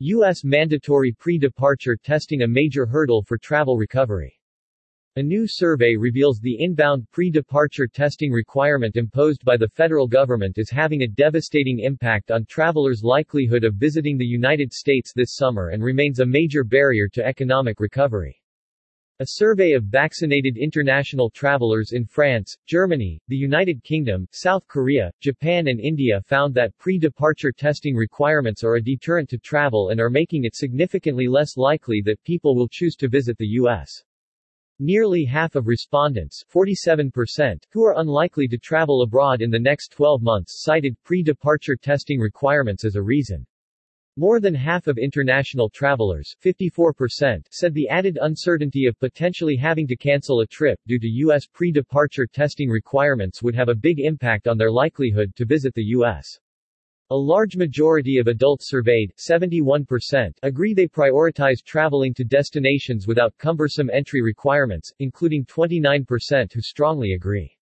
U.S. mandatory pre-departure testing a major hurdle for travel recovery. A new survey reveals the inbound pre-departure testing requirement imposed by the federal government is having a devastating impact on travelers' likelihood of visiting the United States this summer and remains a major barrier to economic recovery. A survey of vaccinated international travelers in France, Germany, the United Kingdom, South Korea, Japan and India found that pre-departure testing requirements are a deterrent to travel and are making it significantly less likely that people will choose to visit the U.S. Nearly half of respondents 47%, who are unlikely to travel abroad in the next 12 months cited pre-departure testing requirements as a reason. More than half of international travelers 54%, said the added uncertainty of potentially having to cancel a trip due to U.S. pre-departure testing requirements would have a big impact on their likelihood to visit the U.S. A large majority of adults surveyed, 71%, agree they prioritize traveling to destinations without cumbersome entry requirements, including 29% who strongly agree.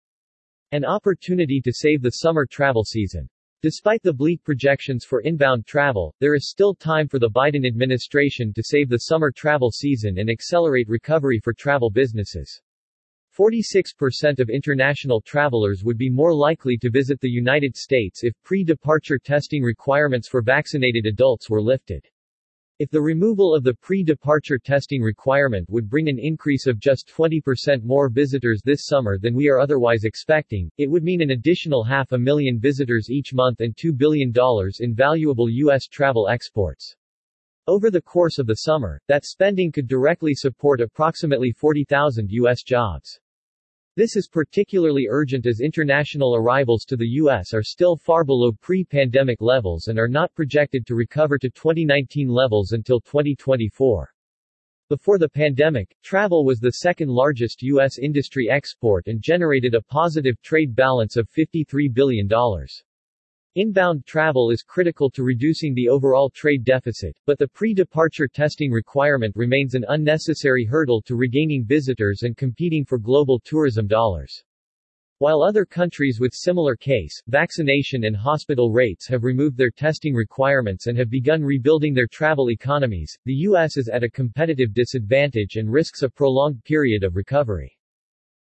An opportunity to save the summer travel season. Despite the bleak projections for inbound travel, there is still time for the Biden administration to save the summer travel season and accelerate recovery for travel businesses. 46% of international travelers would be more likely to visit the United States if pre-departure testing requirements for vaccinated adults were lifted. If the removal of the pre-departure testing requirement would bring an increase of just 20% more visitors this summer than we are otherwise expecting, it would mean an additional half a million visitors each month and $2 billion in valuable U.S. travel exports. Over the course of the summer, that spending could directly support approximately 40,000 U.S. jobs. This is particularly urgent as international arrivals to the U.S. are still far below pre-pandemic levels and are not projected to recover to 2019 levels until 2024. Before the pandemic, travel was the second largest U.S. industry export and generated a positive trade balance of $53 billion. Inbound travel is critical to reducing the overall trade deficit, but the pre-departure testing requirement remains an unnecessary hurdle to regaining visitors and competing for global tourism dollars. While other countries with similar case, vaccination and hospital rates have removed their testing requirements and have begun rebuilding their travel economies, the U.S. is at a competitive disadvantage and risks a prolonged period of recovery.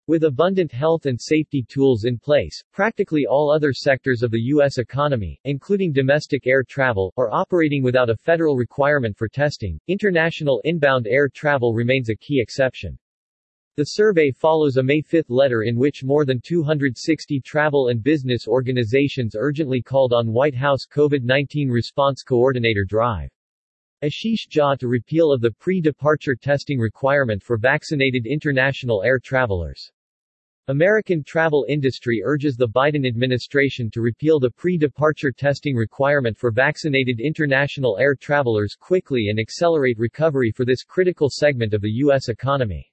With abundant health and safety tools in place, practically all other sectors of the U.S. economy, including domestic air travel, are operating without a federal requirement for testing. International inbound air travel remains a key exception. The survey follows a May 5 letter in which more than 260 travel and business organizations urgently called on White House COVID-19 response coordinator drive. Ashish Jha to repeal of the pre-departure testing requirement for vaccinated international air travelers. American travel industry urges the Biden administration to repeal the pre-departure testing requirement for vaccinated international air travelers quickly and accelerate recovery for this critical segment of the U.S. economy.